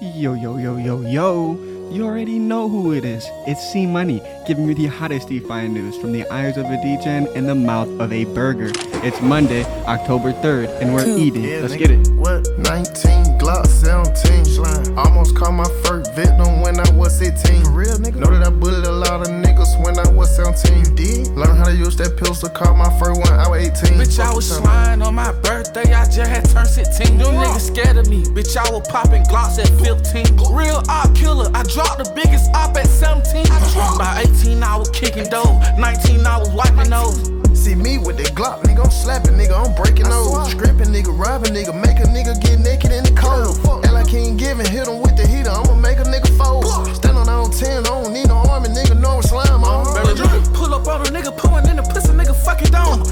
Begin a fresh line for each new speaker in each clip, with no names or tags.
Yo, yo, yo, yo, yo. You already know who it is. It's C Money, giving you the hottest DeFi news from the eyes of a DJ and the mouth of a burger. It's Monday, October 3rd, and we're eating. Let's get it.
What? 19, Glock 17. Slime. Almost caught my first victim when I was 16. For real, nigga? Know that I bullied a lot of niggas when I was 17. You did? Learn how to use that pistol, caught my first one, I was 18.
Bitch, I was flying on my birthday, I just had turned 16. Them niggas scared of me. Bitch, I was popping glocks at 15. Real op killer, I dropped the biggest op at 17. By 18, I was kicking dough. 19, I was wiping nose.
See me with the Glock, nigga, I'm slapping, nigga, I'm breaking nose. Scrimping, nigga, robbing, nigga, make a nigga get naked in the cold. And like he ain't giving, hit him with the heater, I'ma make a nigga fold. Stand on on 10, I don't need no army, nigga, know I'm slime on.
Baby, pull up on a nigga, pull one in the pussy, nigga, fucking down.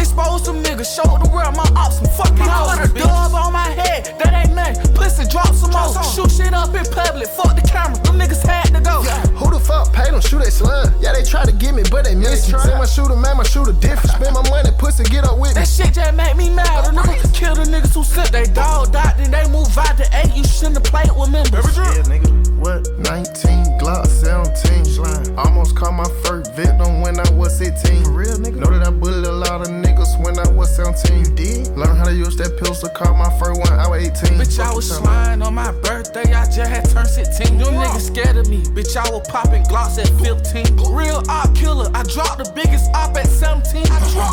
Expose some niggas, show the world my ops, some fucking hoes. Put a dub on my head, that ain't nothing. Pussy, drop some more. Shoot shit up in public, fuck the camera. Them niggas had to go.
Who the fuck paid them? Shoot that slime. Yeah, they try to get me, but they miss me. Say my shooter, man, my shooter different. Spend my money, pussy, get up with me.
That shit just make me mad. A nigga kill the niggas who sent they dog out, then they move out to eight. You shouldn't have played with members.
Yeah, nigga. What? 19, Glock 17. Slime. Almost caught my first victim when I was 16. For real, nigga. Know that I bullied a lot of niggas when I was 17. You did? Learn how to use that pistol, caught my first one, I was 18.
Bitch, I was flying on my birthday, I just had turned 16. Them niggas scared of me. Bitch, I was popping glocks at 15. Real op killer, I dropped the biggest op at 17.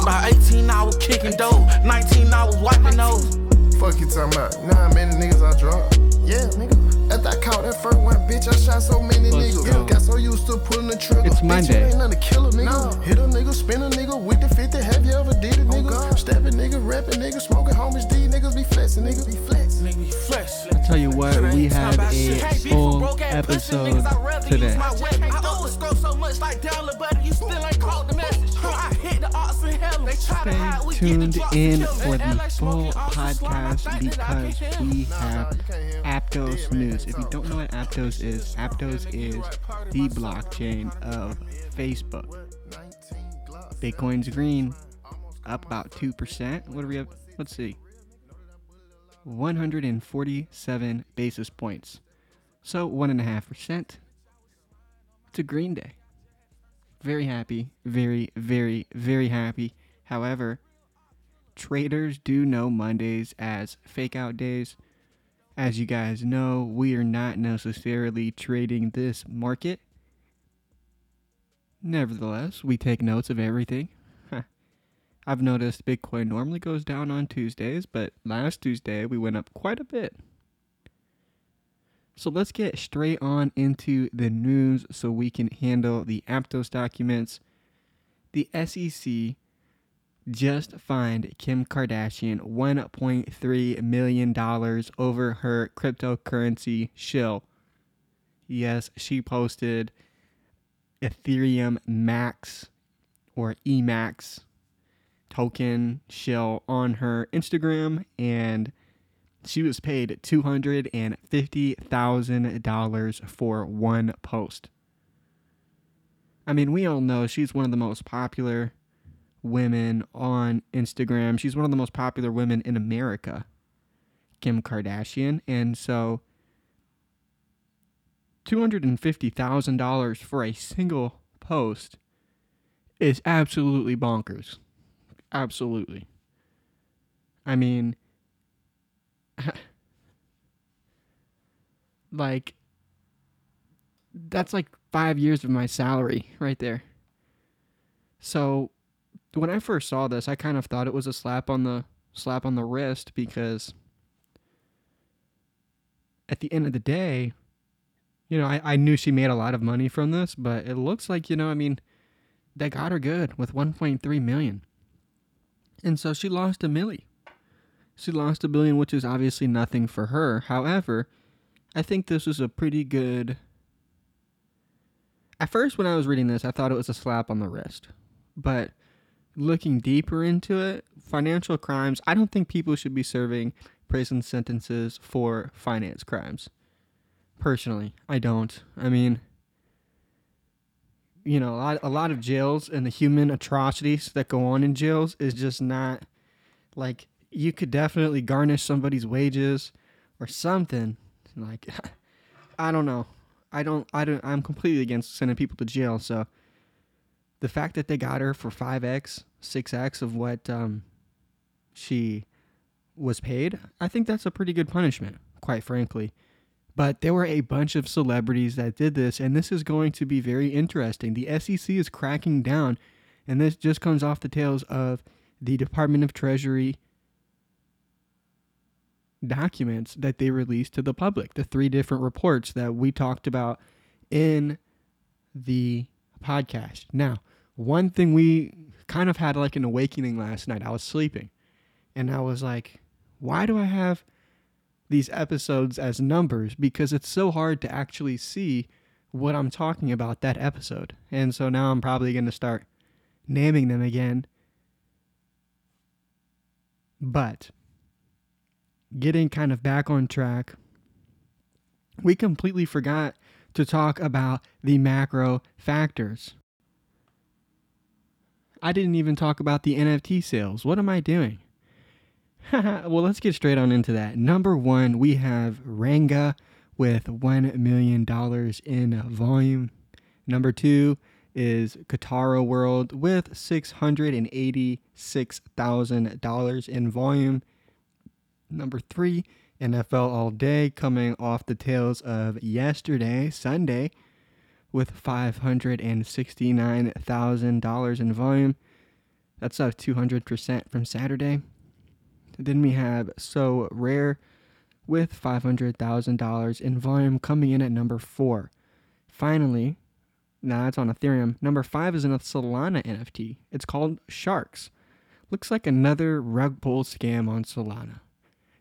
By 18, I was kicking dough. 19, I was wiping nose.
Fuck you talking about? Nah, many niggas I dropped? Yeah, nigga. After I caught that first one, bitch, I shot so many
Let's
niggas.
go.
Got so used to pulling the trigger.
It's
Bitch,
Monday.
it ain't nothing to kill a nigga. Hit a nigga, spin a nigga with the 50. Have you ever did it, oh, nigga? Stepping nigga, rapping nigga, smoking homies. These niggas be flexing, niggas be flexing.
Nigga, you flex.
I'll tell you what, we had a full episode today.
I overscore so much like Dollar, but you still ain't caught the message. I hit the arts in hell. They try to hide, we
Stay
get the
tuned in for the full
smoking off the slime, I
podcast
think that I
because we have Aptos News. If you don't know what Aptos is, Aptos is the blockchain of Facebook. Bitcoin's green, up about 2%. What do we have? Let's see. 147 basis points. So 1.5%. It's a green day. Very happy. Very, very, very happy. However, traders do know Mondays as fake out days. As you guys know, we are not necessarily trading this market. Nevertheless, we take notes of everything. I've noticed Bitcoin normally goes down on Tuesdays, but last Tuesday we went up quite a bit. So let's get straight on into the news so we can handle the Aptos documents. The SEC just fined Kim Kardashian $1.3 million over her cryptocurrency shill. Yes, she posted Ethereum Max or EMAX token shill on her Instagram and she was paid $250,000 for one post. I mean, we all know she's one of the most popular women on Instagram. She's one of the most popular women in America, Kim Kardashian. And so $250,000 for a single post is absolutely bonkers. Absolutely. I mean, like, that's like five years of my salary right there. So, when I first saw this, I kind of thought it was a slap on the slap on the wrist because at the end of the day, you know, I, I knew she made a lot of money from this, but it looks like, you know, I mean, they got her good with 1.3 million. And so she lost a milli. She lost a billion, which is obviously nothing for her. However, I think this is a pretty good. At first, when I was reading this, I thought it was a slap on the wrist. But looking deeper into it, financial crimes, I don't think people should be serving prison sentences for finance crimes. Personally, I don't. I mean, you know, a lot, a lot of jails and the human atrocities that go on in jails is just not like you could definitely garnish somebody's wages or something, Like, I don't know. I don't. I don't. I'm completely against sending people to jail. So, the fact that they got her for five x, six x of what um, she was paid, I think that's a pretty good punishment. Quite frankly. But there were a bunch of celebrities that did this, and this is going to be very interesting. The SEC is cracking down, and this just comes off the tails of the Department of Treasury documents that they released to the public, the three different reports that we talked about in the podcast. Now, one thing we kind of had like an awakening last night. I was sleeping and I was like, why do I have these episodes as numbers? Because it's so hard to actually see what I'm talking about that episode. And so now I'm probably going to start naming them again. But getting kind of back on track, we completely forgot to talk about the macro factors. I didn't even talk about the NFT sales. What am I doing? well, let's get straight on into that. Number one, we have Ranga with $1 million in volume. Number two is Katara World with $686,000 in volume. Number three, NFL All Day coming off the tails of yesterday, Sunday, with $569,000 in volume. That's up 200% from Saturday. Then we have Sorare with $500,000 in volume coming in at number four. Finally, now that's on Ethereum. Number five is a Solana NFT. It's called Sharks. Looks like another rug pull scam on Solana.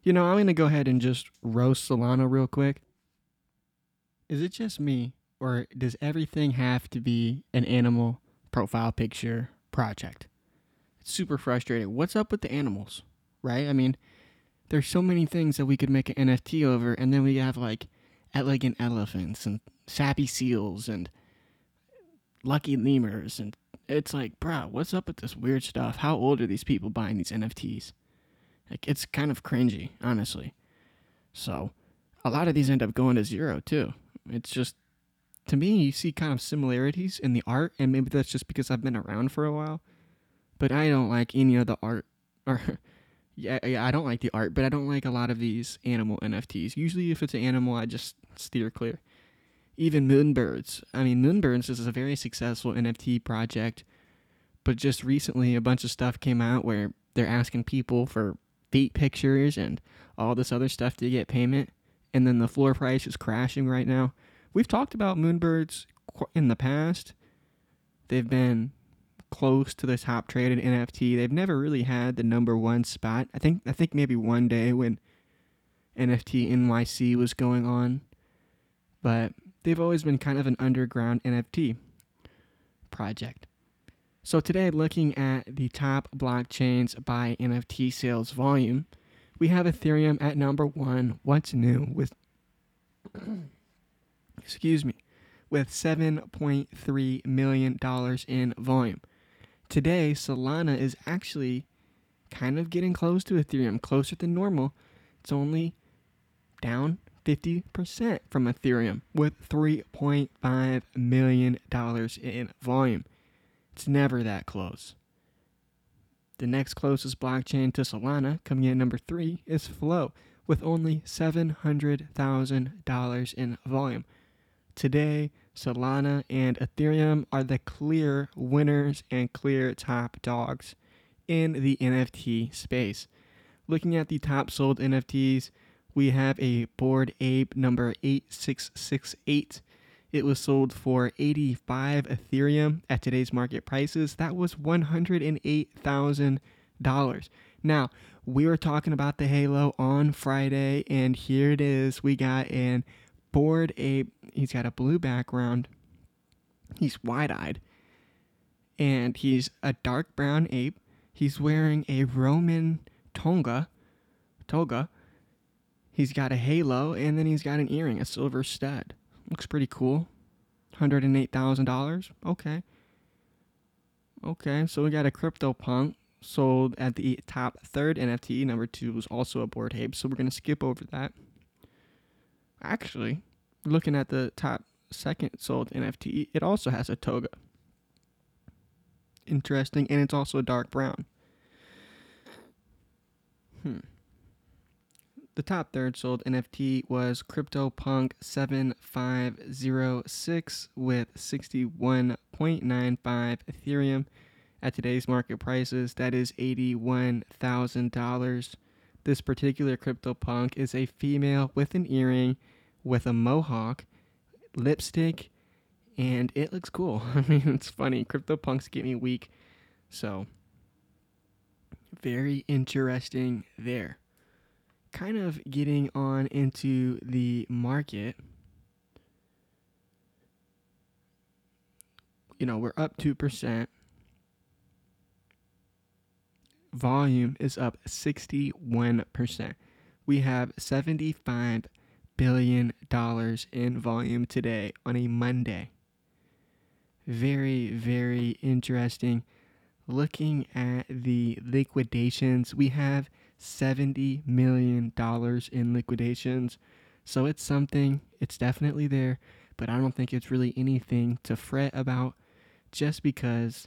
You know, I'm going to go ahead and just roast Solana real quick. Is it just me, or does everything have to be an animal profile picture project? It's super frustrating. What's up with the animals, right? I mean, there's so many things that we could make an NFT over, and then we have like elegant elephants and sappy seals and lucky lemurs, and it's like, bro, what's up with this weird stuff? How old are these people buying these NFTs? Like it's kind of cringy, honestly. So a lot of these end up going to zero too. It's just to me, you see kind of similarities in the art, and maybe that's just because I've been around for a while. But I don't like any of the art, or yeah, yeah, I don't like the art, but I don't like a lot of these animal NFTs. Usually, if it's an animal, I just steer clear. Even Moonbirds. I mean, Moonbirds is a very successful NFT project, but just recently, a bunch of stuff came out where they're asking people for feet pictures and all this other stuff to get payment, and then the floor price is crashing right now. We've talked about moonbirds in the past. They've been close to the top traded NFT. They've never really had the number one spot. I think I think maybe one day when NFT NYC was going on, but they've always been kind of an underground NFT project. So today, looking at the top blockchains by NFT sales volume, we have Ethereum at number one. What's new with excuse me, with $7.3 million in volume. Today, Solana is actually kind of getting close to Ethereum, closer than normal. It's only down 50% from Ethereum with $3.5 million in volume. It's never that close. The next closest blockchain to Solana, coming in at number three, is Flow, with only $700,000 in volume. Today, Solana and Ethereum are the clear winners and clear top dogs in the NFT space. Looking at the top sold NFTs, we have a Bored Ape number 8668 it was sold for 85 Ethereum at today's market prices. That was $108,000. Now, we were talking about the Halo on Friday, and here it is. We got an Bored Ape. He's got a blue background. He's wide eyed. And he's a dark brown ape. He's wearing a Roman tonga. Toga. He's got a halo, and then he's got an earring, a silver stud. Looks pretty cool. $108,000. Okay. Okay, so we got a CryptoPunk sold at the top third NFT. Number two was also a Bored Ape, so we're going to skip over that. Actually, looking at the top second sold NFT, it also has a toga. Interesting, and it's also dark brown. Hmm. The top third sold NFT was CryptoPunk 7506 with 61.95 Ethereum. At today's market prices, that is $81,000. This particular CryptoPunk is a female with an earring, with a mohawk, lipstick, and it looks cool. I mean, it's funny. CryptoPunks get me weak. So, very interesting there. Kind of getting on into the market. You know, we're up 2%. Volume is up 61%. We have 75 billion dollars in volume today on a Monday. Very, very interesting. Looking at the liquidations, we have 70 million dollars in liquidations. So it's something, it's definitely there, but I don't think it's really anything to fret about just because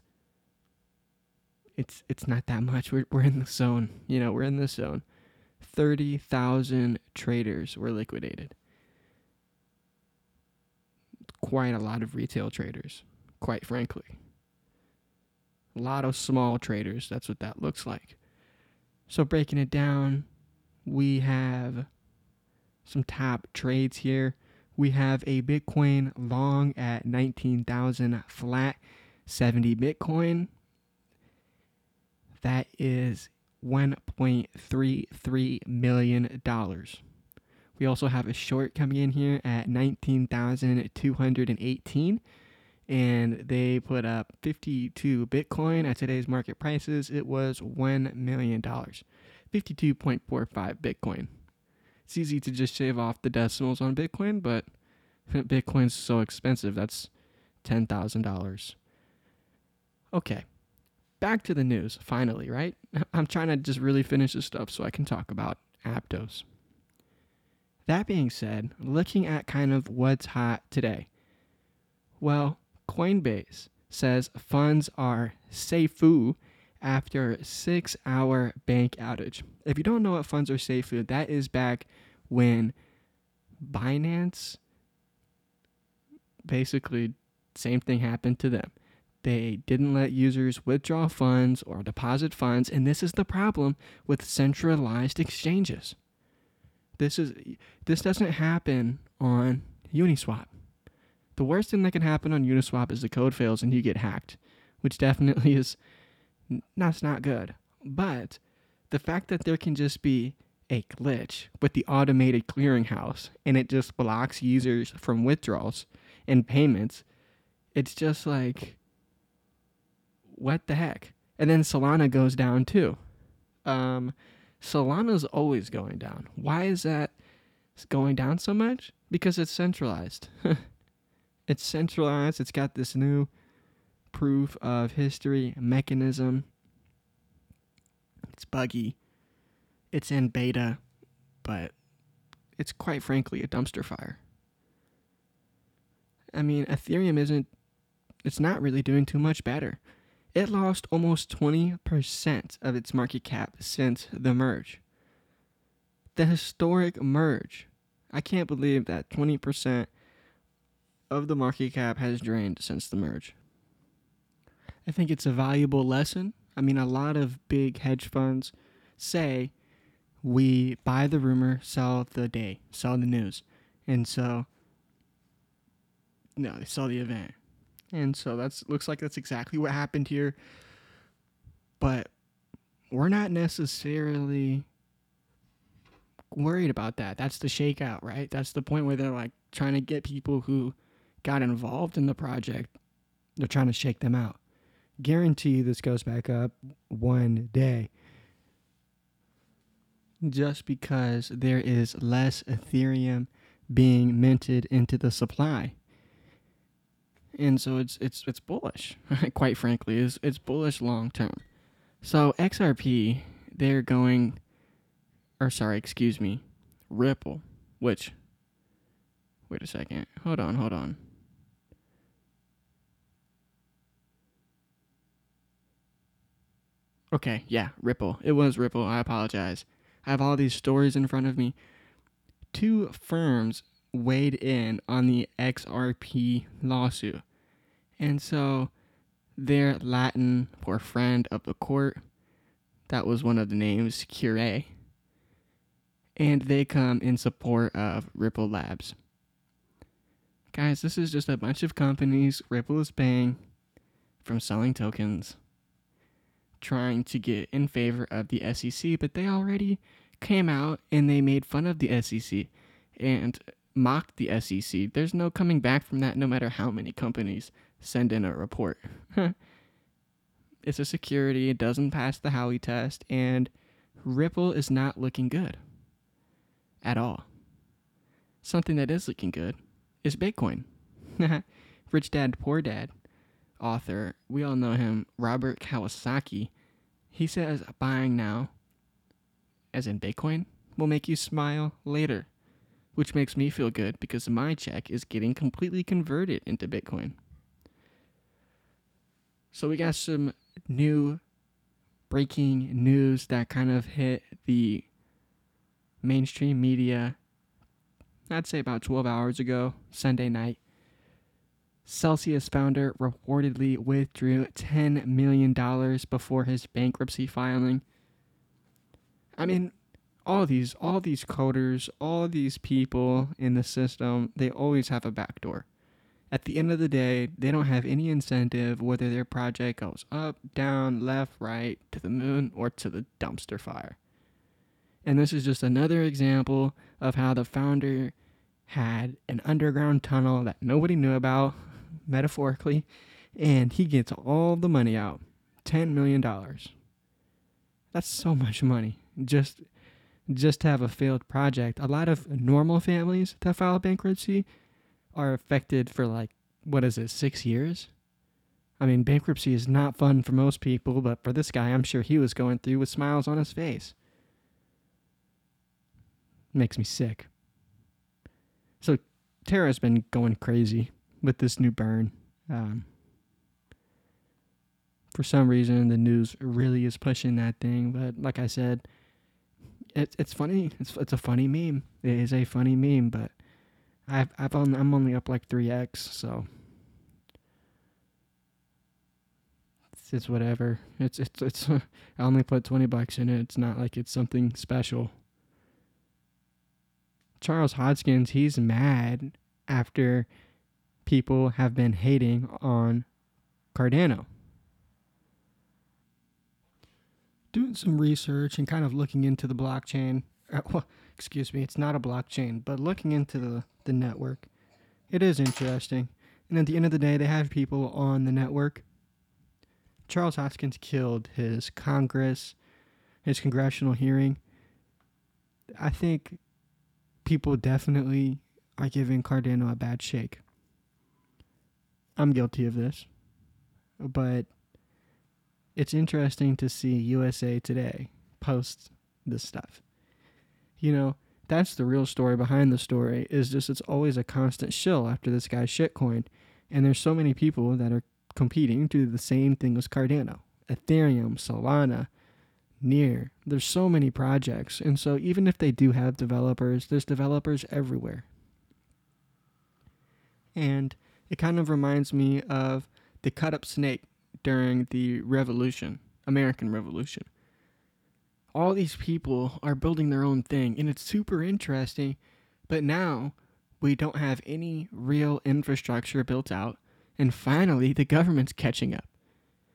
it's it's not that much. We're we're in the zone. You know, we're in the zone. 30,000 traders were liquidated. Quite a lot of retail traders, quite frankly. A lot of small traders, that's what that looks like. So, breaking it down, we have some top trades here. We have a Bitcoin long at 19,000 flat, 70 Bitcoin. That is $1.33 million. We also have a short coming in here at 19,218 and they put up 52 Bitcoin at today's market prices. It was $1 million. 52.45 Bitcoin. It's easy to just shave off the decimals on Bitcoin, but Bitcoin's so expensive. That's $10,000. Okay back to the news, finally, right? I'm trying to just really finish this stuff so I can talk about Aptos. That being said, looking at kind of what's hot today. Well, Coinbase says funds are safe after six hour bank outage. If you don't know what funds are safe, that is back when Binance basically same thing happened to them. They didn't let users withdraw funds or deposit funds, and this is the problem with centralized exchanges. This is this doesn't happen on Uniswap. The worst thing that can happen on Uniswap is the code fails and you get hacked, which definitely is that's not good. But the fact that there can just be a glitch with the automated clearinghouse and it just blocks users from withdrawals and payments, it's just like what the heck? And then Solana goes down too. Um, Solana's always going down. Why is that going down so much? Because it's centralized. it's centralized. It's got this new proof of history mechanism. It's buggy. It's in beta, but it's quite frankly a dumpster fire. I mean, Ethereum isn't, it's not really doing too much better. It lost almost 20% of its market cap since the merge. The historic merge. I can't believe that 20% of the market cap has drained since the merge. I think it's a valuable lesson. I mean, a lot of big hedge funds say we buy the rumor, sell the day, sell the news. And so, no, they sell the event. And so that's looks like that's exactly what happened here. But we're not necessarily worried about that. That's the shakeout, right? That's the point where they're like trying to get people who got involved in the project. They're trying to shake them out. Guarantee this goes back up one day. Just because there is less Ethereum being minted into the supply and so it's it's it's bullish. Quite frankly, it's it's bullish long term. So XRP, they're going, or sorry, excuse me, Ripple, which Wait a second. Hold on, hold on. Okay, yeah, Ripple. It was Ripple. I apologize. I have all these stories in front of me. Two firms weighed in on the XRP lawsuit. And so their Latin for friend of the court, that was one of the names, Cure. And they come in support of Ripple Labs. Guys, this is just a bunch of companies Ripple is paying from selling tokens, trying to get in favor of the SEC, but they already came out and they made fun of the SEC and mocked the SEC. There's no coming back from that no matter how many companies send in a report. it's a security, it doesn't pass the Howey test, and Ripple is not looking good at all. Something that is looking good is Bitcoin. Rich Dad Poor Dad author, we all know him, Robert Kiyosaki. He says buying now, as in Bitcoin, will make you smile later, which makes me feel good because my check is getting completely converted into Bitcoin. So we got some new breaking news that kind of hit the mainstream media I'd say about 12 hours ago, Sunday night. Celsius founder reportedly withdrew $10 million before his bankruptcy filing. I mean, all these all these coders, all these people in the system, they always have a backdoor. At the end of the day, they don't have any incentive whether their project goes up, down, left, right, to the moon, or to the dumpster fire. And this is just another example of how the founder had an underground tunnel that nobody knew about, metaphorically, and he gets all the money out $10 million. That's so much money just just have a failed project. A lot of normal families that file bankruptcy are affected for like what is it, 6 years? I mean, bankruptcy is not fun for most people, but for this guy, I'm sure he was going through with smiles on his face. Makes me sick. So Terra's been going crazy with this new burn. Um, for some reason, the news really is pushing that thing. But like I said, it's it's funny. It's it's a funny meme. It is a funny meme. But I've I've on, I'm only up like three x. So it's, it's whatever. It's it's it's. I only put twenty bucks in it. It's not like it's something special. Charles Hoskinson, he's mad after people have been hating on Cardano. Doing some research and kind of looking into the blockchain. Uh, well, excuse me, it's not a blockchain, but looking into the, the network. It is interesting. And at the end of the day, they have people on the network. Charles Hoskinson killed his Congress, his congressional hearing. I think people definitely are giving Cardano a bad shake. I'm guilty of this. But it's interesting to see USA Today post this stuff. You know, that's the real story behind the story is just it's always a constant shill after this guy's shitcoin. And there's so many people that are competing to do the same thing as Cardano. Ethereum, Solana, NEAR. There's so many projects. And so even if they do have developers, there's developers everywhere. And it kind of reminds me of the cut up snake during the revolution, American Revolution. All these people are building their own thing and it's super interesting, but now we don't have any real infrastructure built out and finally the government's catching up.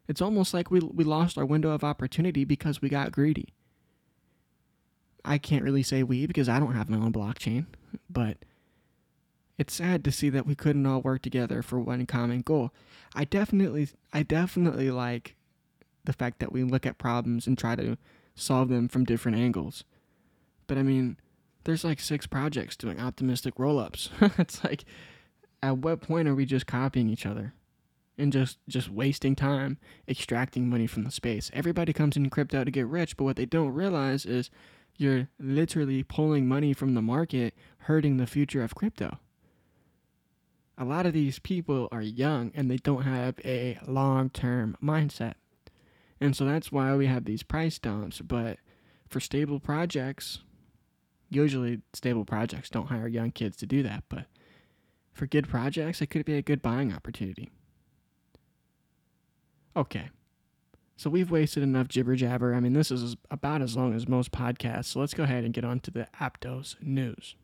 It's almost like we, we lost our window of opportunity because we got greedy. I can't really say we because I don't have my own blockchain, but it's sad to see that we couldn't all work together for one common goal. I definitely I definitely like the fact that we look at problems and try to solve them from different angles. But I mean, there's like six projects doing optimistic roll-ups. it's like at what point are we just copying each other? and just just wasting time extracting money from the space. Everybody comes in crypto to get rich, but what they don't realize is you're literally pulling money from the market, hurting the future of crypto. A lot of these people are young and they don't have a long term mindset. And so that's why we have these price dumps. But for stable projects, usually stable projects don't hire young kids to do that. But for good projects, it could be a good buying opportunity. Okay. So we've wasted enough jibber jabber. I mean, this is about as long as most podcasts. So let's go ahead and get on to the Aptos news.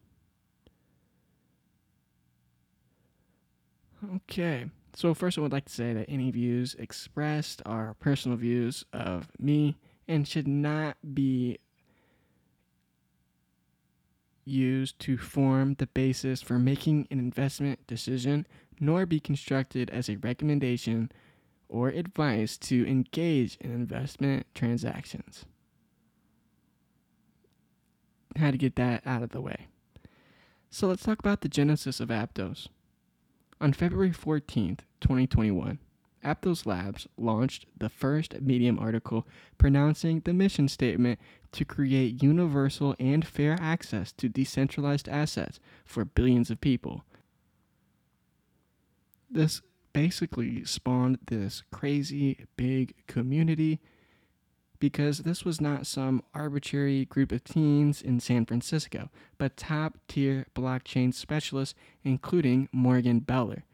Okay. So first I would like to say that any views expressed are personal views of me and should not be used to form the basis for making an investment decision nor be constructed as a recommendation or advice to engage in investment transactions. Had to get that out of the way. So let's talk about the genesis of Aptos. On February 14th, 2021, Aptos Labs launched the first Medium article pronouncing the mission statement to create universal and fair access to decentralized assets for billions of people. This basically spawned this crazy big community because this was not some arbitrary group of teens in San Francisco, but top tier blockchain specialists, including Morgan Beller.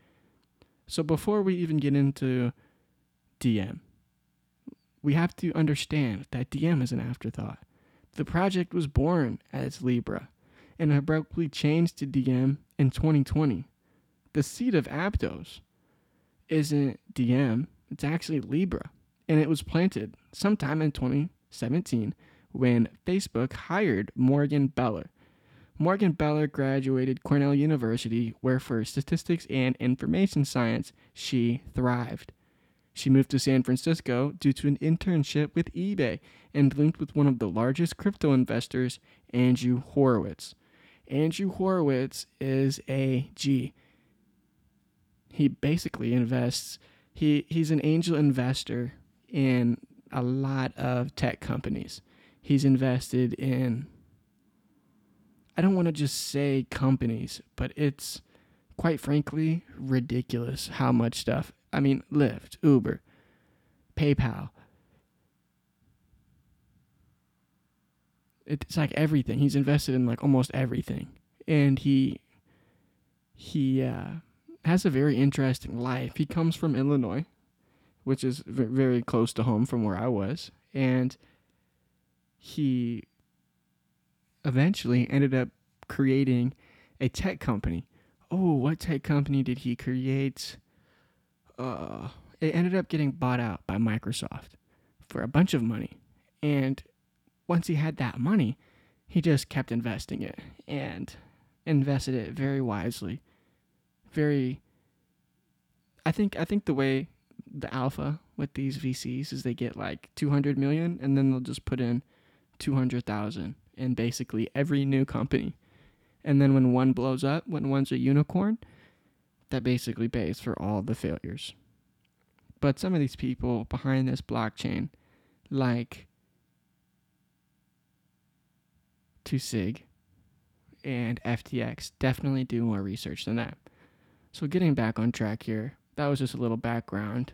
So before we even get into Diem, we have to understand that Diem is an afterthought. The project was born as Libra and abruptly changed to Diem in 2020. The seed of Aptos isn't Diem, it's actually Libra and it was planted sometime in 2017 when Facebook hired Morgan Beller. Morgan Beller graduated Cornell University, where for statistics and information science, she thrived. She moved to San Francisco due to an internship with eBay and linked with one of the largest crypto investors, Andrew Horowitz. Andrew Horowitz is a G. He basically invests, he, he's an angel investor in a lot of tech companies. He's invested in, I don't want to just say companies, but it's quite frankly ridiculous how much stuff. I mean, Lyft, Uber, PayPal. It's like everything. He's invested in like almost everything. And he he uh, has a very interesting life. He comes from Illinois, which is very close to home from where I was. And he eventually ended up creating a tech company. Oh, what tech company did he create? Uh, it ended up getting bought out by Microsoft for a bunch of money. And once he had that money, he just kept investing it and invested it very wisely. Very I think I think the way the alpha with these VCs is they get like 200 million and then they'll just put in 200,000 in basically every new company. And then when one blows up, when one's a unicorn, that basically pays for all the failures. But some of these people behind this blockchain, like 2sig and FTX, definitely do more research than that. So getting back on track here, that was just a little background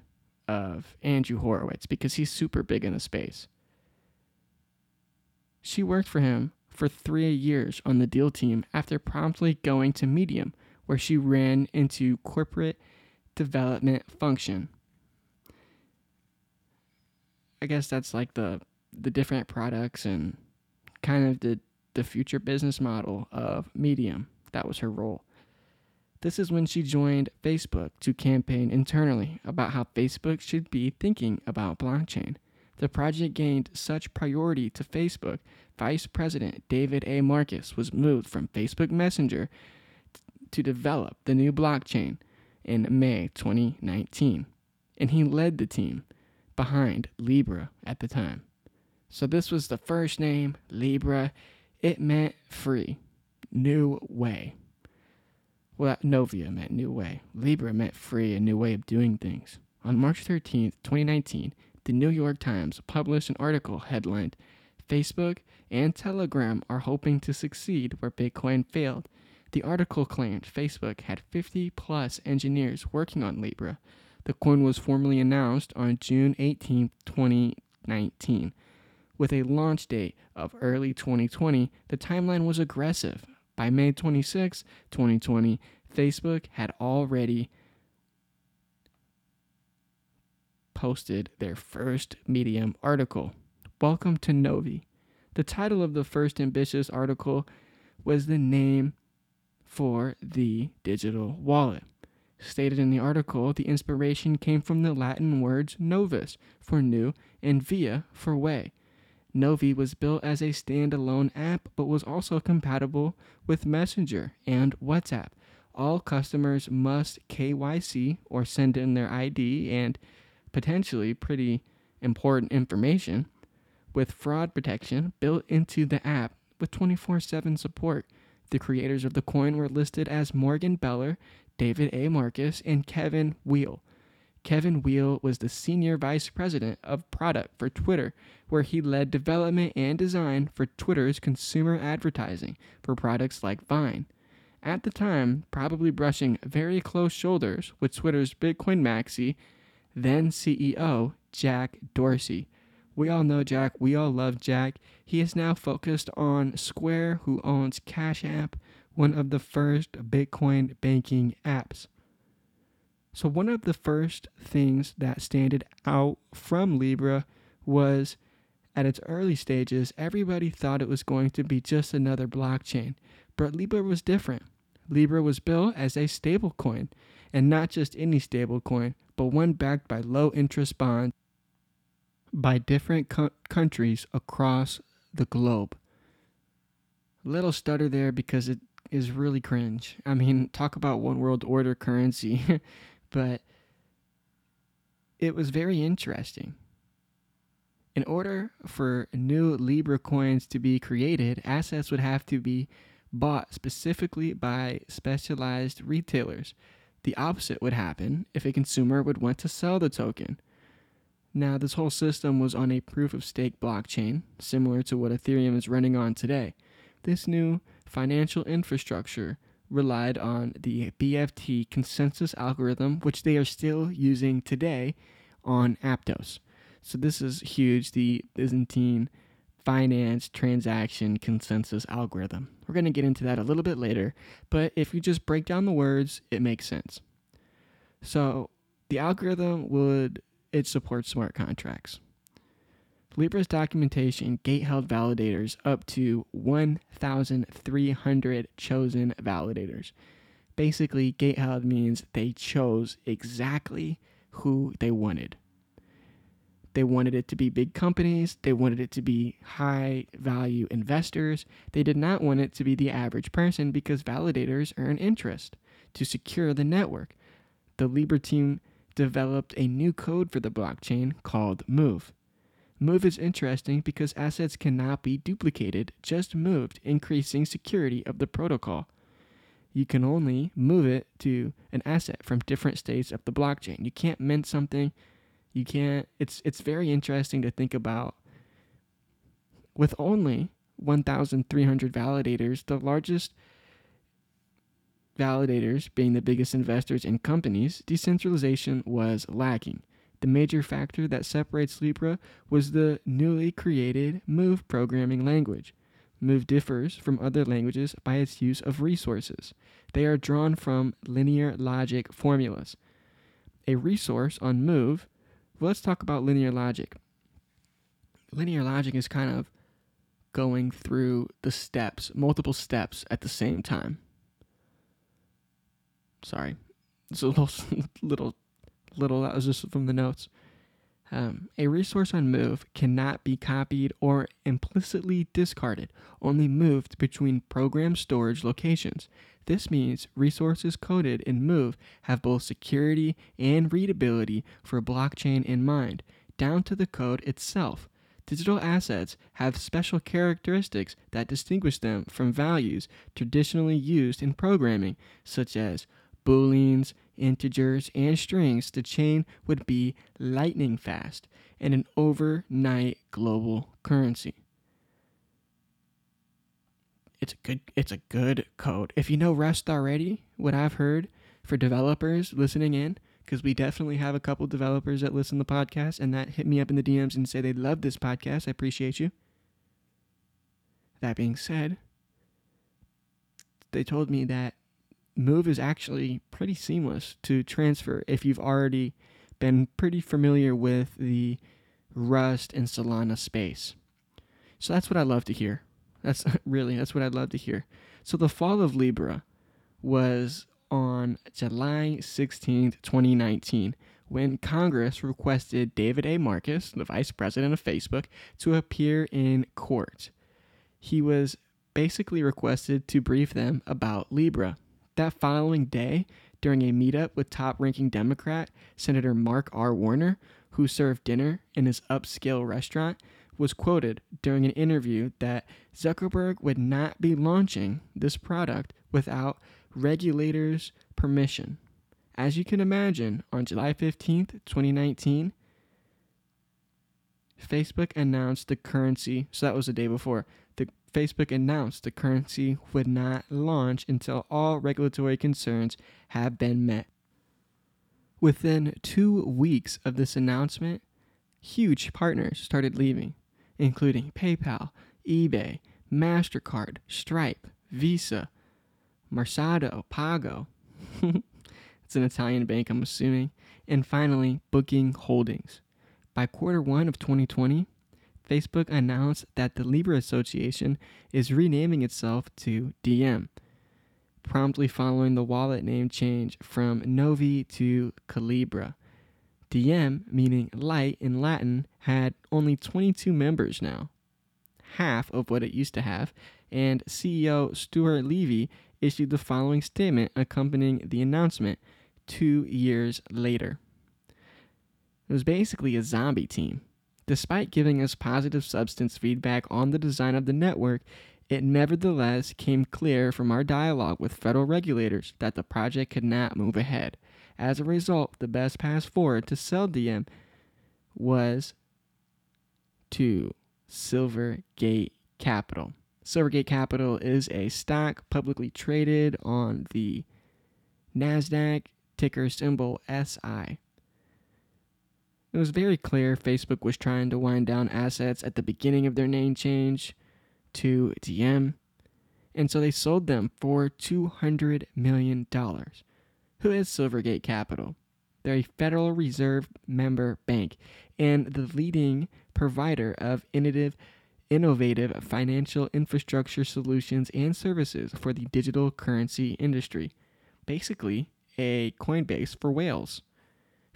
of Andrew Horowitz because he's super big in the space. She worked for him for three years on the deal team after promptly going to Medium, where she ran into corporate development function. I guess that's like the the different products and kind of the the future business model of Medium. That was her role. This is when she joined Facebook to campaign internally about how Facebook should be thinking about blockchain. The project gained such priority to Facebook, Vice President David A. Marcus was moved from Facebook Messenger to develop the new blockchain in May 2019, and he led the team behind Libra at the time. So this was the first name, Libra. It meant free, new way. Well, Novia meant new way. Libra meant free, a new way of doing things. On March 13, 2019, the New York Times published an article headlined Facebook and Telegram are hoping to succeed where Bitcoin failed. The article claimed Facebook had 50 plus engineers working on Libra. The coin was formally announced on June 18, 2019. With a launch date of early 2020, the timeline was aggressive. By May 26, 2020, Facebook had already posted their first Medium article. Welcome to Novi. The title of the first ambitious article was the name for the digital wallet. Stated in the article, the inspiration came from the Latin words novus for new and via for way. Novi was built as a standalone app but was also compatible with Messenger and WhatsApp. All customers must KYC or send in their ID and potentially pretty important information with fraud protection built into the app with 24 7 support. The creators of the coin were listed as Morgan Beller, David A. Marcus, and Kevin Weil. Kevin Weil was the senior vice president of product for Twitter, where he led development and design for Twitter's consumer advertising for products like Vine. At the time, probably brushing very close shoulders with Twitter's Bitcoin maxi, then CEO Jack Dorsey. We all know Jack, we all love Jack. He is now focused on Square, who owns Cash App, one of the first Bitcoin banking apps. So, one of the first things that standed out from Libra was at its early stages, everybody thought it was going to be just another blockchain. But Libra was different. Libra was built as a stablecoin, and not just any stablecoin, but one backed by low interest bonds by different co- countries across the globe. Little stutter there because it is really cringe. I mean, talk about one world order currency. but it was very interesting. In order for new Libra coins to be created, assets would have to be bought specifically by specialized retailers. The opposite would happen if a consumer would want to sell the token. Now, this whole system was on a proof of stake blockchain, similar to what Ethereum is running on today. This new financial infrastructure relied on the BFT consensus algorithm, which they are still using today on Aptos. So this is huge, the Byzantine finance transaction consensus algorithm. We're going to get into that a little bit later, but if you just break down the words, it makes sense. So the algorithm would it supports smart contracts. Libra's documentation gate held validators up to 1,300 chosen validators. Basically, gate held means they chose exactly who they wanted. They wanted it to be big companies, they wanted it to be high value investors. They did not want it to be the average person because validators earn interest to secure the network. The Libra team developed a new code for the blockchain called Move. Move is interesting because assets cannot be duplicated, just moved, increasing security of the protocol. You can only move it to an asset from different states of the blockchain. You can't mint something. You can't it's it's very interesting to think about with only 1300 validators, the largest validators being the biggest investors in companies, decentralization was lacking. The major factor that separates Libra was the newly created Move programming language. Move differs from other languages by its use of resources. They are drawn from linear logic formulas. A resource on Move, well, let's talk about linear logic. Linear logic is kind of going through the steps, multiple steps at the same time. Sorry, it's a little, little little that was just from the notes. Um, a resource on Move cannot be copied or implicitly discarded, only moved between program storage locations. This means resources coded in Move have both security and readability for blockchain in mind, down to the code itself. Digital assets have special characteristics that distinguish them from values traditionally used in programming, such as booleans, integers, and strings, the chain would be lightning fast and an overnight global currency. it's a good it's a good code. If you know Rust already, what I've heard for developers listening in, because we definitely have a couple developers that listen to the podcast and that hit me up in the DMs and say they love this podcast. I appreciate you. That being said, they told me that Move is actually pretty seamless to transfer if you've already been pretty familiar with the Rust and Solana space. So that's what I love to hear. That's really that's what I'd love to hear. So the fall of Libra was on July 16th, 2019, when Congress requested David A. Marcus, the vice president of Facebook, to appear in court. He was basically requested to brief them about Libra. That following day, during a meetup with top ranking Democrat Senator Mark R. Warner, who served dinner in his upscale restaurant, was quoted during an interview that Zuckerberg would not be launching this product without regulators' permission. As you can imagine, on July 15th, 2019, Facebook announced the currency, so that was the day before. Facebook announced the currency would not launch until all regulatory concerns have been met. Within two weeks of this announcement, huge partners started leaving, including PayPal, eBay, MasterCard, Stripe, Visa, Mercado, Pago. it's an Italian bank, I'm assuming. And finally, Booking Holdings. By quarter one of 2020, Facebook announced that the Libra Association is renaming itself to Diem, promptly following the wallet name change from Novi to Calibra. Diem, meaning light in Latin, had only 22 members now, half of what it used to have, and CEO Stuart Levey issued the following statement accompanying the announcement two years later. It was basically a zombie team. Despite giving us positive substance feedback on the design of the network, it nevertheless came clear from our dialogue with federal regulators that the project could not move ahead. As a result, the best path forward to sell Diem was to Silvergate Capital. Silvergate Capital is a stock publicly traded on the NASDAQ, ticker symbol SI. It was very clear Facebook was trying to wind down assets at the beginning of their name change to Diem, and so they sold them for $200 million. Who is Silvergate Capital? They're a Federal Reserve member bank and the leading provider of innovative, innovative financial infrastructure solutions and services for the digital currency industry. Basically, a Coinbase for whales.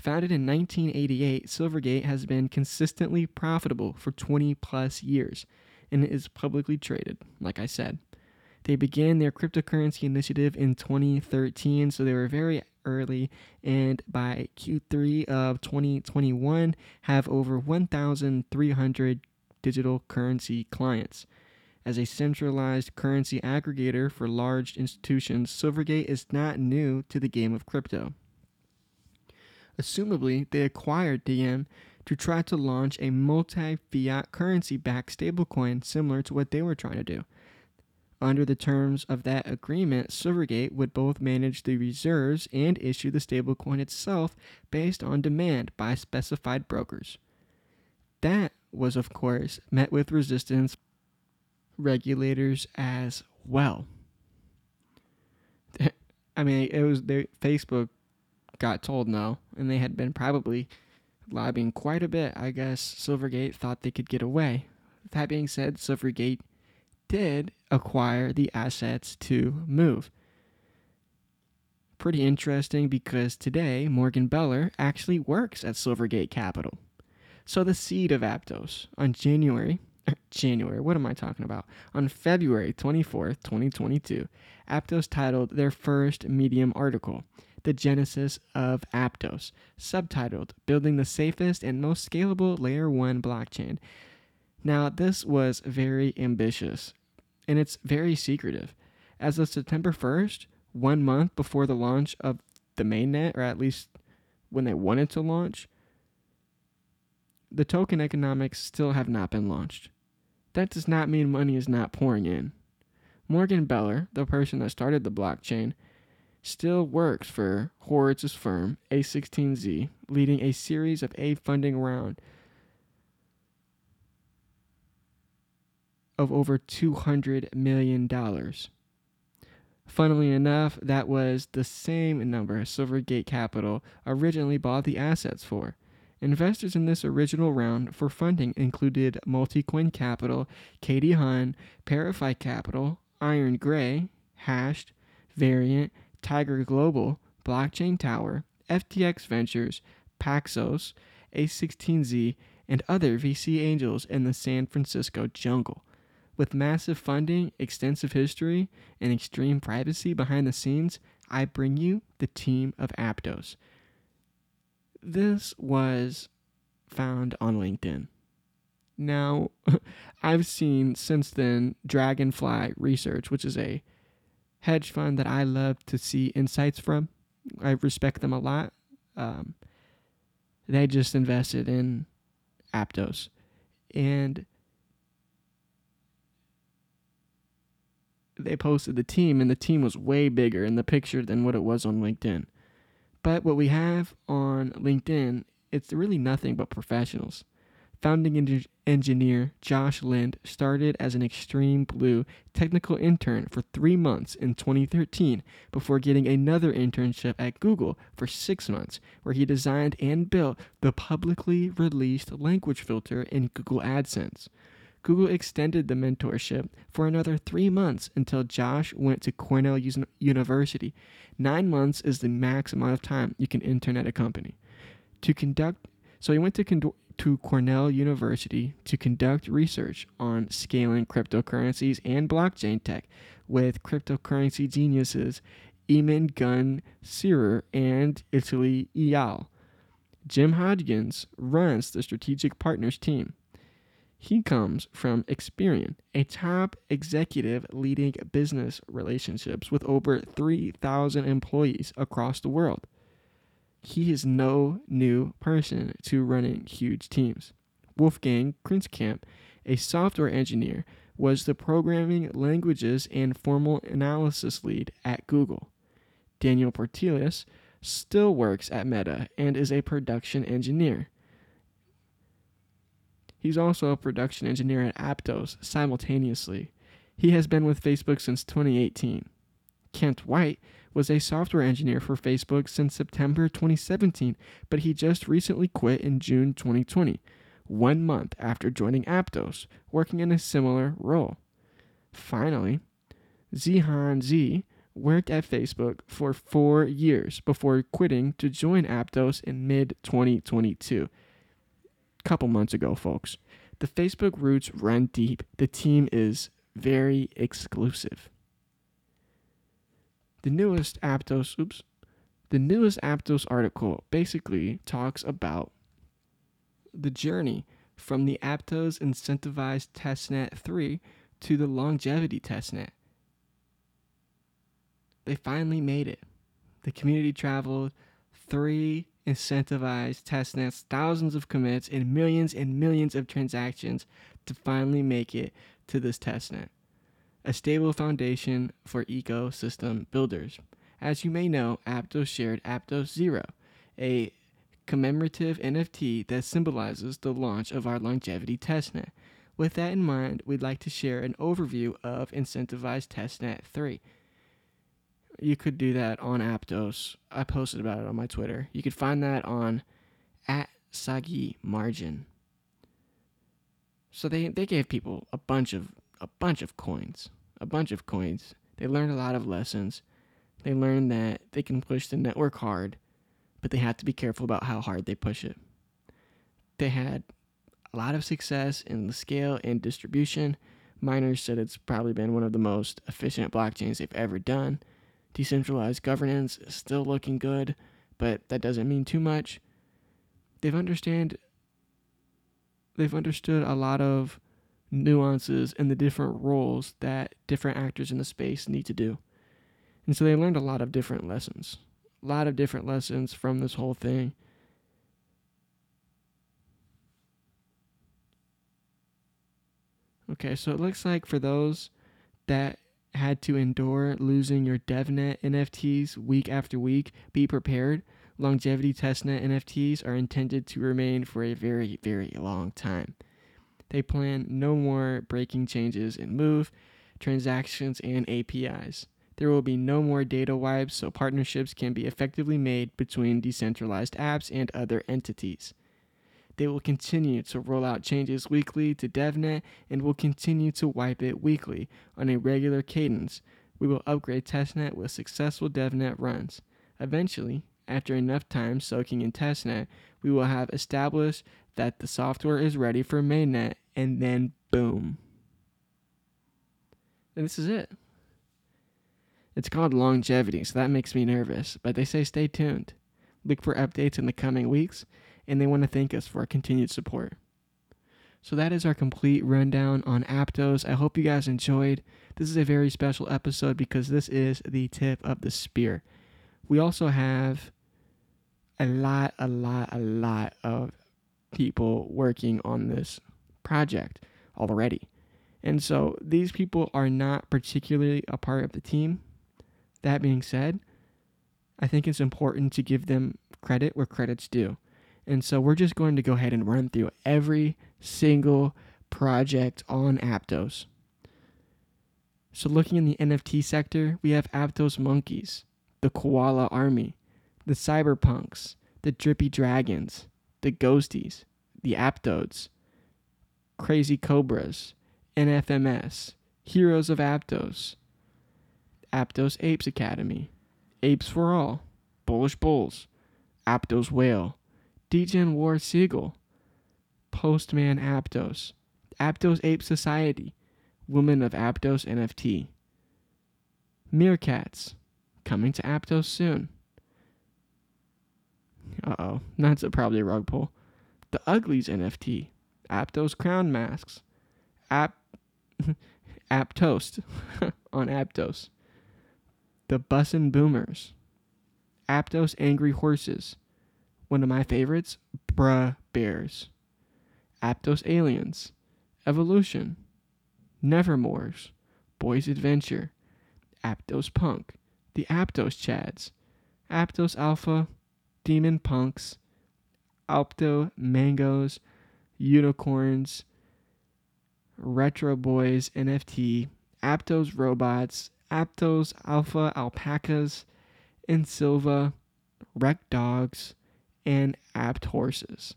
Founded in 1988, Silvergate has been consistently profitable for 20 plus years and is publicly traded, like I said. They began their cryptocurrency initiative in 2013, so they were very early, and by Q3 of 2021, have over 1,300 digital currency clients. As a centralized currency aggregator for large institutions, Silvergate is not new to the game of crypto. Assumably, they acquired Diem to try to launch a multi fiat currency backed stablecoin similar to what they were trying to do. Under the terms of that agreement, Silvergate would both manage the reserves and issue the stablecoin itself based on demand by specified brokers. That was, of course, met with resistance regulators as well. I mean, it was they, Facebook got told no, and they had been probably lobbying quite a bit. I guess Silvergate thought they could get away. That being said, Silvergate did acquire the assets to move. Pretty interesting because today Morgan Beller actually works at Silvergate Capital. So the seed of Aptos on January January, what am I talking about? On February 24th, 2022, Aptos titled their first Medium article the genesis of Aptos, subtitled Building the Safest and Most Scalable Layer 1 Blockchain. Now, this was very ambitious and it's very secretive. As of September 1st, one month before the launch of the mainnet, or at least when they wanted to launch, the token economics still have not been launched. That does not mean money is not pouring in. Morgan Beller, the person that started the blockchain, still works for Horowitz's firm, A16Z, leading a series of A funding round of over $200 million. Funnily enough, that was the same number Silvergate Capital originally bought the assets for. Investors in this original round for funding included Multicoin Capital, Katie Haun, ParaFi Capital, Iron Gray, Hashed, Variant, Tiger Global, Blockchain Tower, FTX Ventures, Paxos, A16Z, and other VC angels in the San Francisco jungle. With massive funding, extensive history, and extreme privacy behind the scenes, I bring you the team of Aptos. This was found on LinkedIn. Now, I've seen since then Dragonfly Research, which is a hedge fund that I love to see insights from. I respect them a lot. Um, they just invested in Aptos. And they posted the team, and the team was way bigger in the picture than what it was on LinkedIn. But what we have on LinkedIn, it's really nothing but professionals. Founding en- engineer Josh Lind started as an Extreme Blue technical intern for three months in 2013 before getting another internship at Google for six months, where he designed and built the publicly released language filter in Google AdSense. Google extended the mentorship for another three months until Josh went to Cornell University. Nine months is the max amount of time you can intern at a company. To conduct, so he went to con- to Cornell University to conduct research on scaling cryptocurrencies and blockchain tech with cryptocurrency geniuses Emin Gün Sirer and Ittay Eyal. Jim Hodgins runs the strategic partners team. He comes from Experian, a top executive leading business relationships with over 3,000 employees across the world. He is no new person to running huge teams. Wolfgang Grieskamp, a software engineer, was the programming languages and formal analysis lead at Google. Daniel Porteous still works at Meta and is a production engineer. He's also a production engineer at Aptos simultaneously. He has been with Facebook since 2018. Kent White was a software engineer for Facebook since September 2017, but he just recently quit in June 2020, one month after joining Aptos, working in a similar role. Finally, Zihan Z worked at Facebook for four years before quitting to join Aptos in mid 2022 couple months ago, folks. The Facebook roots run deep. The team is very exclusive. The newest Aptos, oops, the newest Aptos article basically talks about the journey from the Aptos incentivized testnet 3 to the longevity testnet. They finally made it. The community traveled three incentivized testnets, thousands of commits, and millions and millions of transactions to finally make it to this testnet. A stable foundation for ecosystem builders. As you may know, Aptos shared Aptos Zero, a commemorative NFT that symbolizes the launch of our longevity testnet. With that in mind, we'd like to share an overview of Incentivized Testnet 3 you could do that on Aptos. I posted about it on my Twitter. You could find that on at Sagi Margin. So they, they gave people a bunch of a bunch of coins. A bunch of coins. They learned a lot of lessons. They learned that they can push the network hard, but they have to be careful about how hard they push it. They had a lot of success in the scale and distribution. Miners said it's probably been one of the most efficient blockchains they've ever done Decentralized governance is still looking good, but that doesn't mean too much. They've understand they've understood a lot of nuances and the different roles that different actors in the space need to do. And so they learned a lot of different lessons. A lot of different lessons from this whole thing. Okay, so it looks like for those that had to endure losing your DevNet NFTs week after week, be prepared. Longevity testnet NFTs are intended to remain for a very, very long time. They plan no more breaking changes in Move, transactions, and APIs. There will be no more data wipes, so partnerships can be effectively made between decentralized apps and other entities. They will continue to roll out changes weekly to DevNet and will continue to wipe it weekly on a regular cadence. We will upgrade testnet with successful DevNet runs. Eventually, after enough time soaking in testnet, we will have established that the software is ready for mainnet, and then boom. And this is it. It's called longevity, so that makes me nervous, but they say stay tuned. Look for updates in the coming weeks, and they want to thank us for our continued support. So that is our complete rundown on Aptos. I hope you guys enjoyed. This is a very special episode because this is the tip of the spear. We also have a lot, a lot, a lot of people working on this project already. And so these people are not particularly a part of the team. That being said, I think it's important to give them credit where credit's due. And so we're just going to go ahead and run through every single project on Aptos. So looking in the NFT sector, we have Aptos Monkeys, the Koala Army, the Cyberpunks, the Drippy Dragons, the Ghosties, the Aptodes, Crazy Cobras, NFMS, Heroes of Aptos, Aptos Apes Academy, Apes for All, Bullish Bulls, Aptos Whale, Degen War Seagull, Postman Aptos, Aptos Ape Society, Women of Aptos NFT, Meerkats, coming to Aptos soon. Uh oh, that's a, probably a rug pull. The Uglies NFT, Aptos Crown Masks, App Aptoast on Aptos. The Bussin' Boomers, Aptos Angry Horses, one of my favorites, Bruh Bears, Aptos Aliens, Evolution, Nevermores, Boys Adventure, Aptos Punk, the Aptos Chads, Aptos Alpha, Demon Punks, Alpto Mangoes, Unicorns, Retro Boys NFT, Aptos Robots, Aptos Alpha Alpacas, and Silva, Wreck Dogs, and Apt Horses.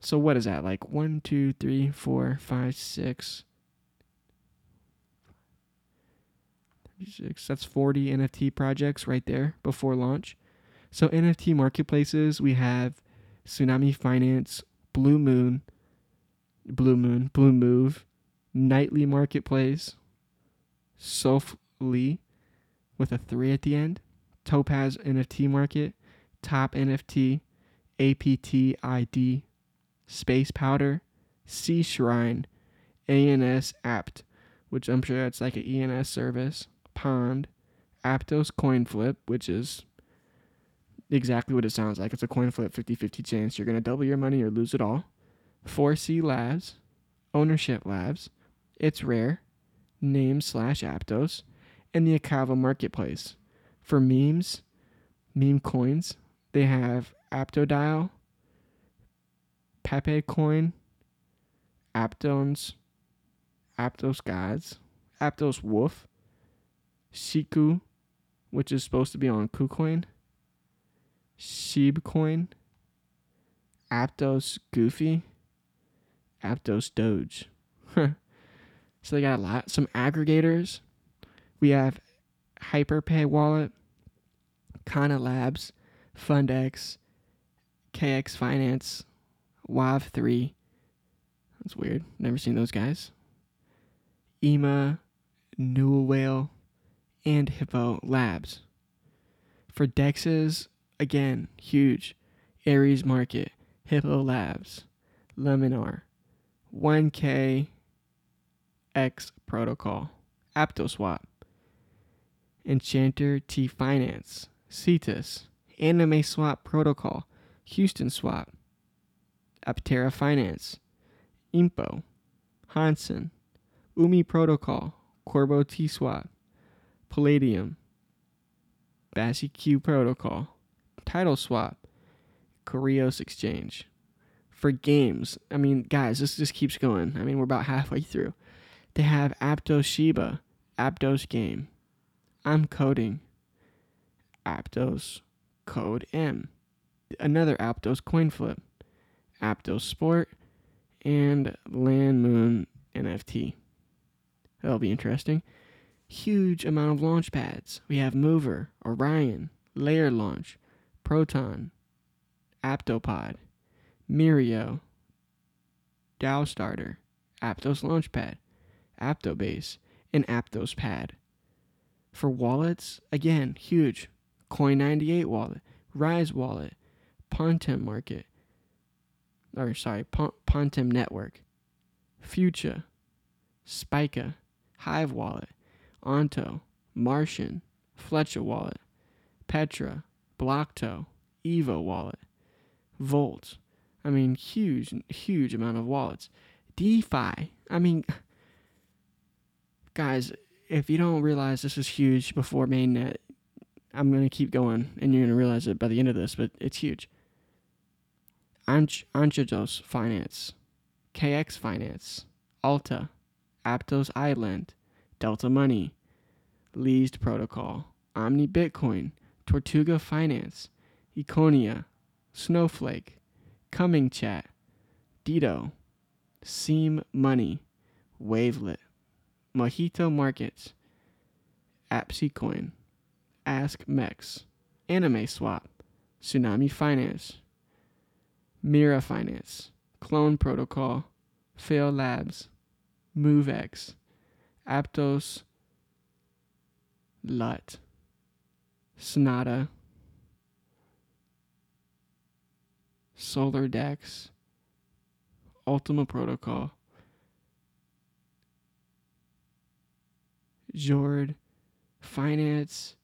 So what is that like? One, two, three, four, five, six. That's 40 NFT projects right there before launch. So NFT marketplaces, we have Tsunami Finance, Blue Moon, Blue Moon, Blue Move, Nightly Marketplace, Softly with a three at the end, Topaz NFT Market, Top NFT, APT ID, Space Powder, Sea Shrine, ANS Apt, which I'm sure that's like an ENS service, Pond, Aptos Coin Flip, which is exactly what it sounds like. It's a coin flip 50 50 chance. You're going to double your money or lose it all. 4C Labs, Ownership Labs, It's Rare, Name slash Aptos, and the Akava Marketplace. For memes, meme coins, they have Aptodial, Pepe Coin, Aptones, Aptos Gods, Aptos Wolf, Shiku, which is supposed to be on KuCoin, Sheebcoin, Aptos Goofy, Aptos Doge. so they got a lot. Some aggregators. We have Hyperpay Wallet, Kana Labs, Fundex, KX Finance, WAV3. That's weird. Never seen those guys. EMA, New Whale, and Hippo Labs. For DEXs, again, huge. Aries Market, Hippo Labs, Luminar, 1K X Protocol, AptoSwap, Enchanter T Finance, Cetus, Anime Swap Protocol, Houston Swap, Aptera Finance, Impo, Hansen, Umi Protocol, Corbo T Swap, Palladium, Bassy Q Protocol, Title Swap, Koreos Exchange. For games, I mean, guys, this just keeps going. I mean, we're about halfway through. They have Aptos Shiba, Aptos Game. I'm coding. Aptos Code M. Another Aptos Coin Flip. Aptos Sport, and Land Moon NFT. That'll be interesting. Huge amount of launch pads. We have Mover, Orion, Layer Launch, Proton, Aptopod, Mirio, DAO Starter, Aptos Launchpad, Aptobase, and Aptos Pad. For wallets, again, huge. Coin98 wallet, Rise wallet, Pontem Market, or sorry, Pontem Network, Future, Spica, Hive Wallet, Onto, Martian, Fletcher Wallet, Petra, Blocto, Evo Wallet, Volt. I mean, huge, huge amount of wallets. DeFi. I mean, guys, if you don't realize this is huge before mainnet, I'm going to keep going and you're going to realize it by the end of this, but it's huge. Anch- Anchados Finance, KX Finance, Alta, Aptos Island, Delta Money, Leased Protocol, Omni Bitcoin, Tortuga Finance, Econia, Snowflake, Coming Chat, Dito, Seam Money, Wavelet, Mojito Markets, AppSecoin, Ask Mex, Anime Swap, Tsunami Finance, Mira Finance, Clone Protocol, Fail Labs, MoveX, Aptos, LUT, Sonata, Solar Dex, Ultima Protocol, Jord, Finance,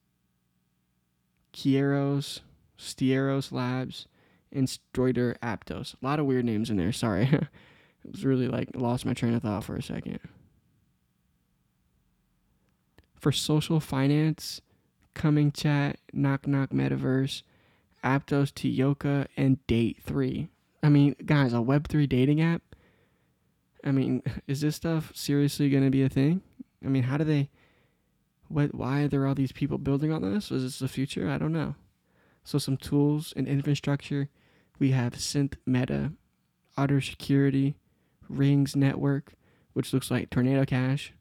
Kieros, Stieros Labs, and Stroider Aptos. A lot of weird names in there. Sorry. it was really like lost my train of thought for a second. For social finance, Coming Chat, Knock Knock Metaverse, Aptos Tioka, and Date 3. I mean, guys, a Web3 dating app? I mean, is this stuff seriously going to be a thing? I mean, how do they. What, why are there all these people building on this? Is this the future? I don't know. So, some tools and infrastructure we have Synth Meta, Otter Security, Rings Network, which looks like Tornado Cash,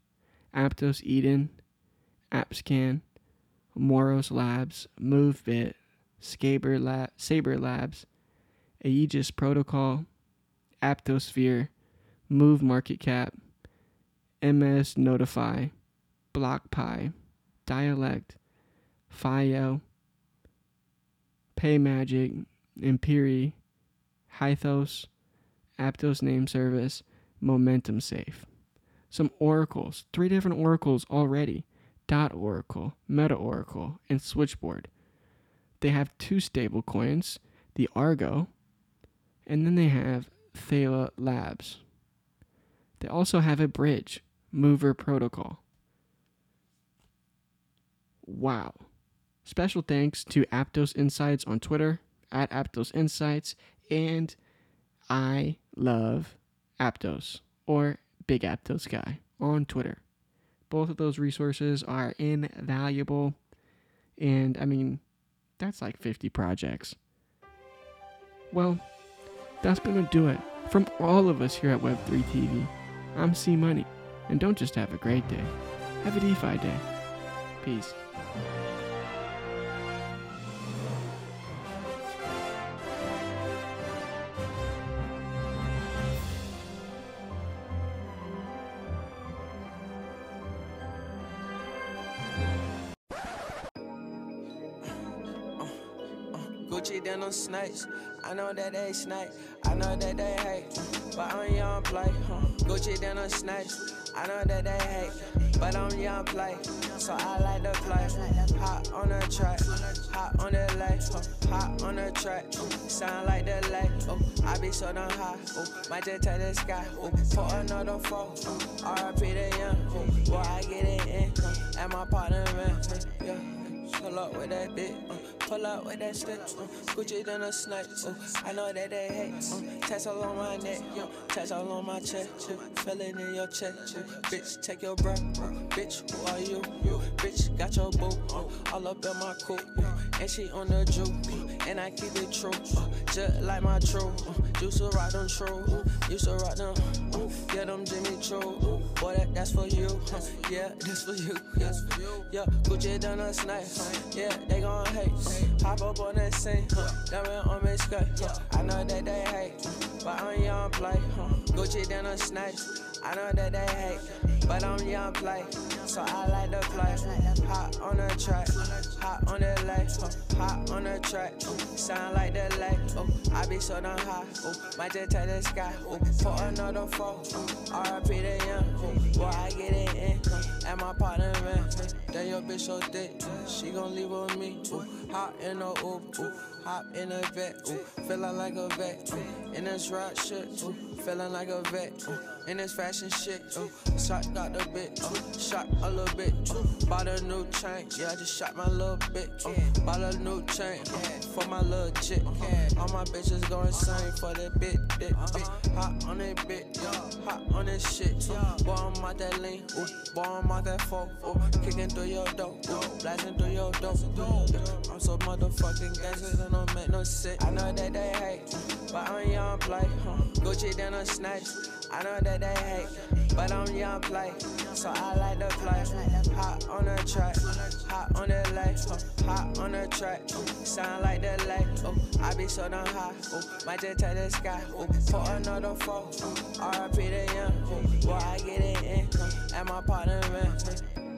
Aptos Eden, AppScan, Moros Labs, MoveBit, Saber, Lab, Saber Labs, Aegis Protocol, Aptosphere, Move Market Cap, MS Notify, BlockPi, Dialect, FIO, PayMagic, Imperi, Hythos, Aptos Name Service, Momentum Safe. Some oracles, three different oracles already Dot Oracle, Meta Oracle, and Switchboard. They have two stable coins, the Argo, and then they have Thala Labs. They also have a bridge, Mover Protocol. Wow. Special thanks to Aptos Insights on Twitter, at Aptos Insights, and I love Aptos, or Big Aptos Guy, on Twitter. Both of those resources are invaluable. And I mean, that's like 50 projects. Well, that's going to do it. From all of us here at Web3 TV, I'm C Money. And don't just have a great day, have a DeFi day. Peace.
Them snakes. I know that they snake, I know that they hate, but I'm young play. Huh? Gucci than a snakes. I know that they hate, but I'm young play, so I like to play. Hot on the track, hot on the lake, hot on the track. Sound like the lake, oh, I be so damn high, oh, might just touch the sky, oh, for another four, oh, RIP the young, oh, boy I get it in. And my partner, man. Yeah, pull up with that bitch. Uh, pull up with that stick. Uh, Gucci than a snake. Uh, I know that they hate. Uh, tats all on my neck. Uh, tats all on my chest. Uh, feel it in your chest. Uh, bitch, take your breath. Uh, bitch, who are you? Uh, bitch, got your boo. Uh, all up in my coupe. Uh, and she on the juke. Uh, and I keep it true. Uh, just like my true. Uh, used to rock them true. Uh, used to rock them. Uh, yeah, them Jimmy True. Uh, boy, that, that's for you. Uh, yeah, that's for you. Yeah, yeah. Gucci done a snipe. Uh, yeah, they gon' hate. Hop up on that scene. Uh, diamond on me skirt. Uh, I know that they hate. But I'm young play. Uh, Gucci down a snipe. I know that they hate, but I'm young play, so I like to play. Hot on the track, hot on the lake, hot on the track. Sound like the lake, oh, I be so damn high, oh, might just touch the sky, for another. Oh, RIP the young, boy I get it in, and my partner man. Then your bitch so thick, she gon' leave with me. Oh, hot in the oop, ooh, hop in a vet, ooh, feeling like a vet, ooh, in this rock shit, ooh, feeling like a vet, ooh, in this fashion shit, ooh, shot got the bit, ooh, shot a little bit, ooh, bought a new chain, yeah, I just shot my little bit, ooh, bought a new chain, ooh, for my little chick, ooh, all my bitches go insane for the bit, bit, bit, hot on that bit, yeah, hot on this shit, ooh, boy I'm out that lean, ooh, boy I'm out that folk, ooh, kicking through your door, ooh, blasting through your door, yeah, I'm so motherfucking gangster, that don't make no sense. I know that they hate, but I'm young play. Huh? Gucci then a snatch. I know that they hate, but I'm young play. So I like to play. Hot on the track, hot on the lake, huh? hot on the track. Sound like the lake. Oh, I be so damn high. Oh, might just touch the sky. Oh, for another. Oh, RIP the young. Boy I get it in. And my partner man.